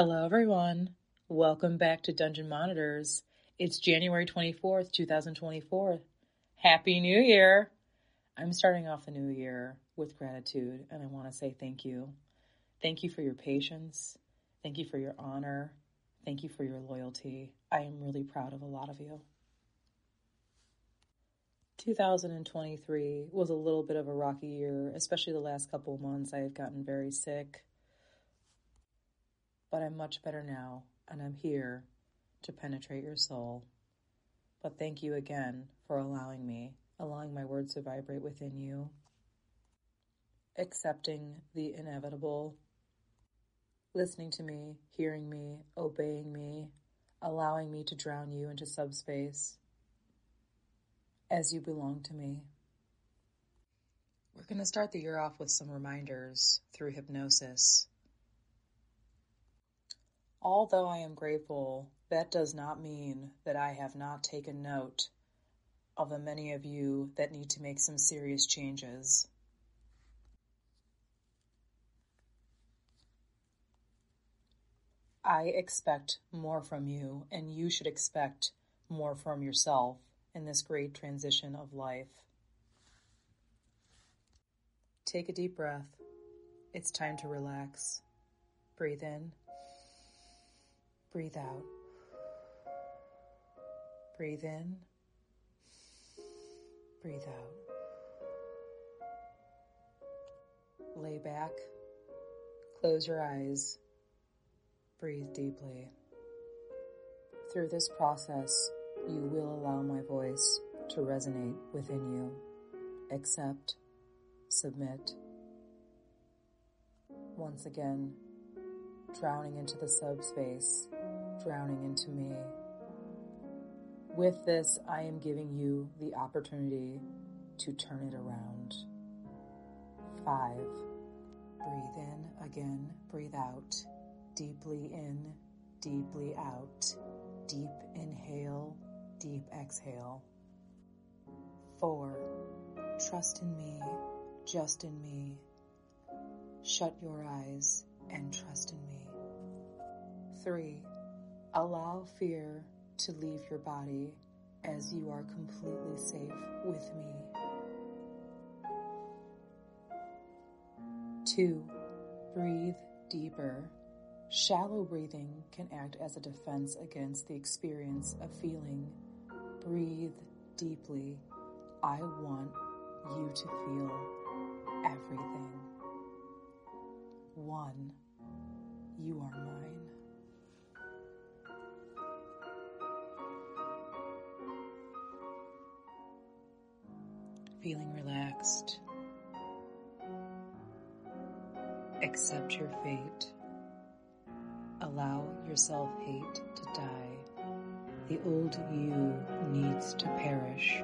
Hello, everyone. Welcome back to Dungeon Monitors. It's January 24th, 2024. Happy New Year! I'm starting off the new year with gratitude, and I want to say thank you. Thank you for your patience. Thank you for your honor. Thank you for your loyalty. I am really proud of a lot of you. 2023 was a little bit of a rocky year, especially the last couple months. I have gotten very sick but I'm much better now, and I'm here to penetrate your soul. But thank you again for allowing me, allowing my words to vibrate within you, accepting the inevitable, listening to me, hearing me, obeying me, allowing me to drown you into subspace as you belong to me. We're going to start the year off with some reminders through hypnosis. Although I am grateful, that does not mean that I have not taken note of the many of you that need to make some serious changes. I expect more from you, and you should expect more from yourself in this great transition of life. Take a deep breath. It's time to relax. Breathe in. Breathe out. Breathe in. Breathe out. Lay back. Close your eyes. Breathe deeply. Through this process, you will allow my voice to resonate within you. Accept, submit. Once again, drowning into the subspace, drowning into me. With this, I am giving you the opportunity to turn it around. Five. Breathe in again, breathe out. Deeply in, deeply out. Deep inhale, deep exhale. Four. Trust in me, just in me. Shut your eyes and trust in me. Three, allow fear to leave your body as you are completely safe with me. Two, breathe deeper. Shallow breathing can act as a defense against the experience of feeling. Breathe deeply. I want you to feel everything. One, you are mine. Feeling relaxed. Accept your fate. Allow your self hate to die. The old you needs to perish.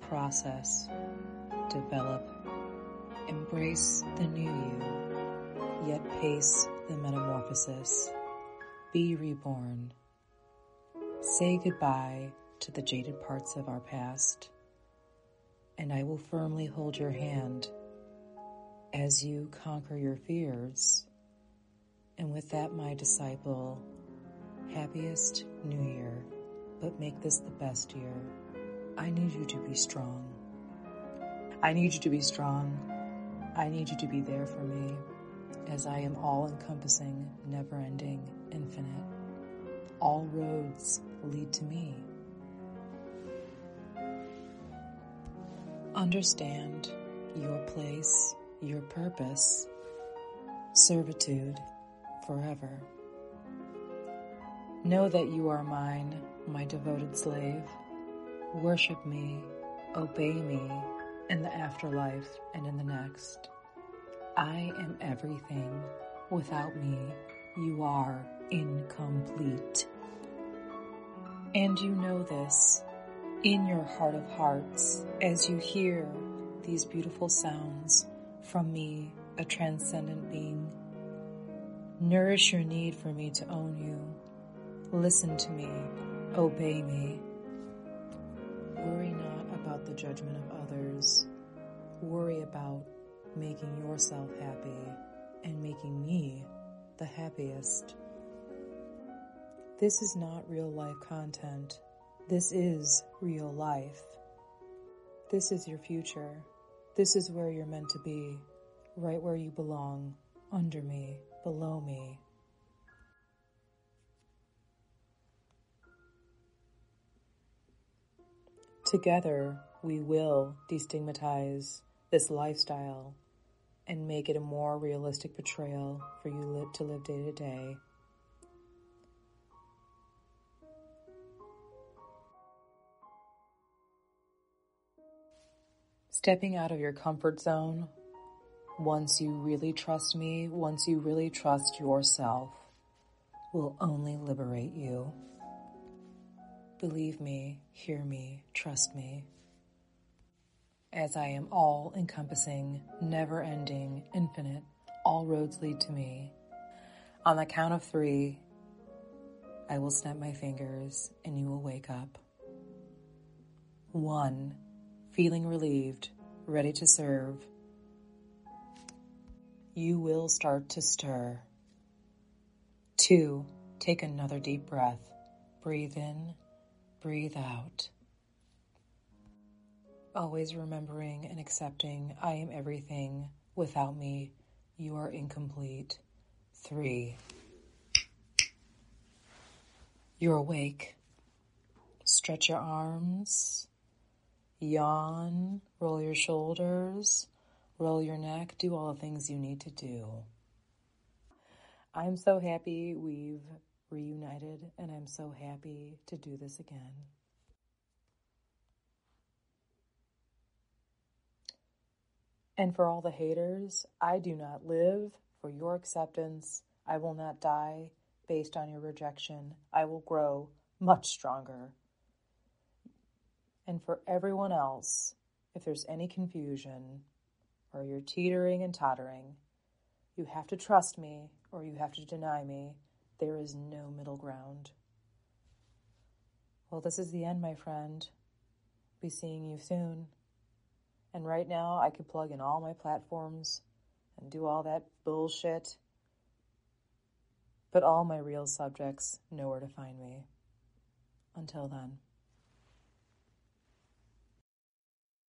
Process. Develop. Embrace the new you yet pace the metamorphosis. Be reborn. Say goodbye to the jaded parts of our past, and I will firmly hold your hand as you conquer your fears. And with that, my disciple, happiest new year, but make this the best year. I need you to be strong. I need you to be strong. I need you to be there for me as I am all encompassing, never ending, infinite. All roads lead to me. Understand your place, your purpose, servitude forever. Know that you are mine, my devoted slave. Worship me, obey me in the afterlife and in the next. I am everything. Without me, you are incomplete. And you know this in your heart of hearts as you hear these beautiful sounds from me, a transcendent being. Nourish your need for me to own you. Listen to me. Obey me. Worry not about the judgment of others. Worry about making yourself happy and making me the happiest. This is not real life content. This is real life. This is your future. This is where you're meant to be, right where you belong, under me, below me. Together, we will destigmatize this lifestyle and make it a more realistic portrayal for you to live day to day. Stepping out of your comfort zone, once you really trust me, once you really trust yourself, will only liberate you. Believe me, hear me, trust me. As I am all encompassing, never ending, infinite, all roads lead to me. On the count of three, I will snap my fingers and you will wake up. One feeling relieved, ready to serve, you will start to stir. Two, take another deep breath. Breathe in, breathe out. Always remembering and accepting I am everything. Without me, you are incomplete. Three, you're awake. Stretch your arms yawn, roll your shoulders, roll your neck, do all the things you need to do. I'm so happy we've reunited, and I'm so happy to do this again. And for all the haters, I do not live for your acceptance. I will not die based on your rejection. I will grow much stronger and for everyone else, if there's any confusion or you're teetering and tottering, you have to trust me or you have to deny me. There is no middle ground. Well, this is the end, my friend. Be seeing you soon. And right now, I could plug in all my platforms and do all that bullshit. But all my real subjects know where to find me. Until then.